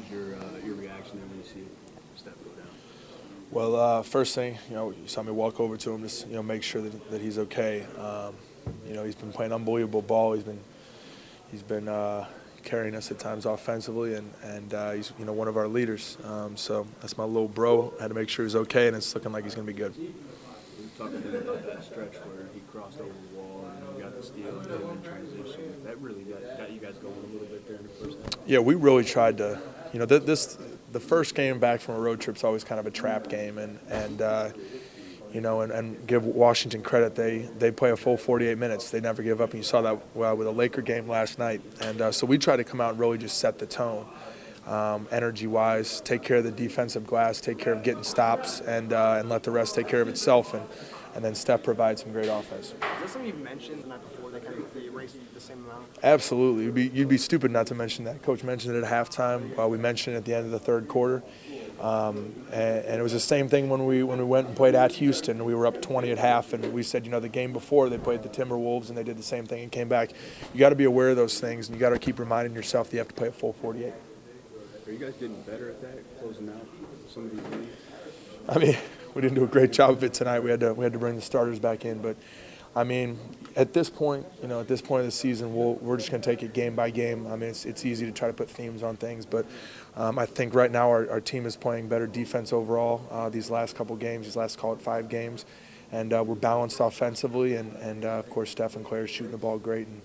was your uh, your reaction when you see Steph go down? Well, uh, first thing, you know, you saw me walk over to him, just you know, make sure that, that he's okay. Um, you know, he's been playing unbelievable ball. He's been he's been uh, carrying us at times offensively, and and uh, he's you know one of our leaders. Um, so that's my little bro. I had to make sure he's okay, and it's looking like he's going to be good. We talked about that stretch where he crossed over the wall and got the steal and in transition. That really got, got you guys going a little bit there in the first half. Yeah, we really tried to, you know, th- this the first game back from a road trip is always kind of a trap game, and and uh, you know, and, and give Washington credit, they they play a full 48 minutes. They never give up, and you saw that well, with a Laker game last night. And uh, so we try to come out and really just set the tone, um, energy-wise, take care of the defensive glass, take care of getting stops, and uh, and let the rest take care of itself. And and then Steph provides some great offense. Is that something you mentioned the night before that kind of they erased the same amount? Absolutely. You'd be, you'd be stupid not to mention that. Coach mentioned it at halftime. Uh, we mentioned it at the end of the third quarter. Um, and, and, it was the same thing when we when we went and played at Houston. We were up 20 at half, and we said, you know, the game before they played the Timberwolves, and they did the same thing and came back. You got to be aware of those things, and you got to keep reminding yourself that you have to play a full 48. Are you guys getting better at that, closing out some of these leads? I mean, we didn't do a great job of it tonight. We had to we had to bring the starters back in, but I mean, at this point, you know, at this point of the season, we'll, we're just going to take it game by game. I mean, it's, it's easy to try to put themes on things, but um, I think right now our, our team is playing better defense overall uh, these last couple games, these last call it five games, and uh, we're balanced offensively, and, and uh, of course Steph and Klay shooting the ball great, and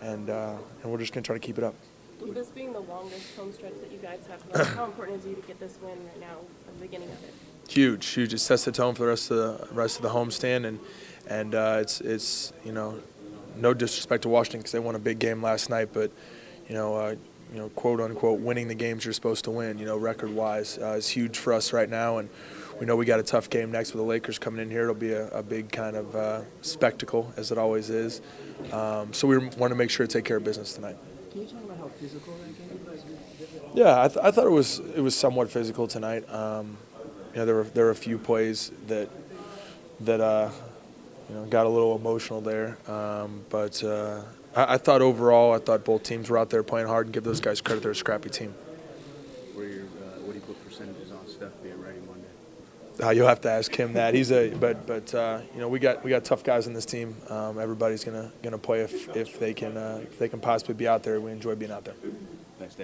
and uh, and we're just going to try to keep it up. With this being the longest home stretch that you guys have, how important is it to get this win right now at the beginning of it? Huge, huge. It sets the tone for the rest of the rest of the homestand, and and uh, it's it's you know, no disrespect to Washington because they won a big game last night, but you know. Uh, you know, quote unquote, winning the games you're supposed to win. You know, record-wise, uh, is huge for us right now, and we know we got a tough game next with the Lakers coming in here. It'll be a, a big kind of uh, spectacle, as it always is. Um, so we want to make sure to take care of business tonight. Can you talk about how physical that game was? Yeah, I, th- I thought it was it was somewhat physical tonight. Um, you know, there were there were a few plays that that uh, you know got a little emotional there, um, but uh, I, I, thought overall, I thought both teams were out there playing hard and give those guys credit. They're a scrappy team. What, your, uh, what do you put percentages on Steph being ready Monday? Uh, you'll have to ask him that. He's a but but uh, you know we got we got tough guys in this team. Um, everybody's gonna gonna play if if they can uh, if they can possibly be out there. We enjoy being out there. Thanks, Dave.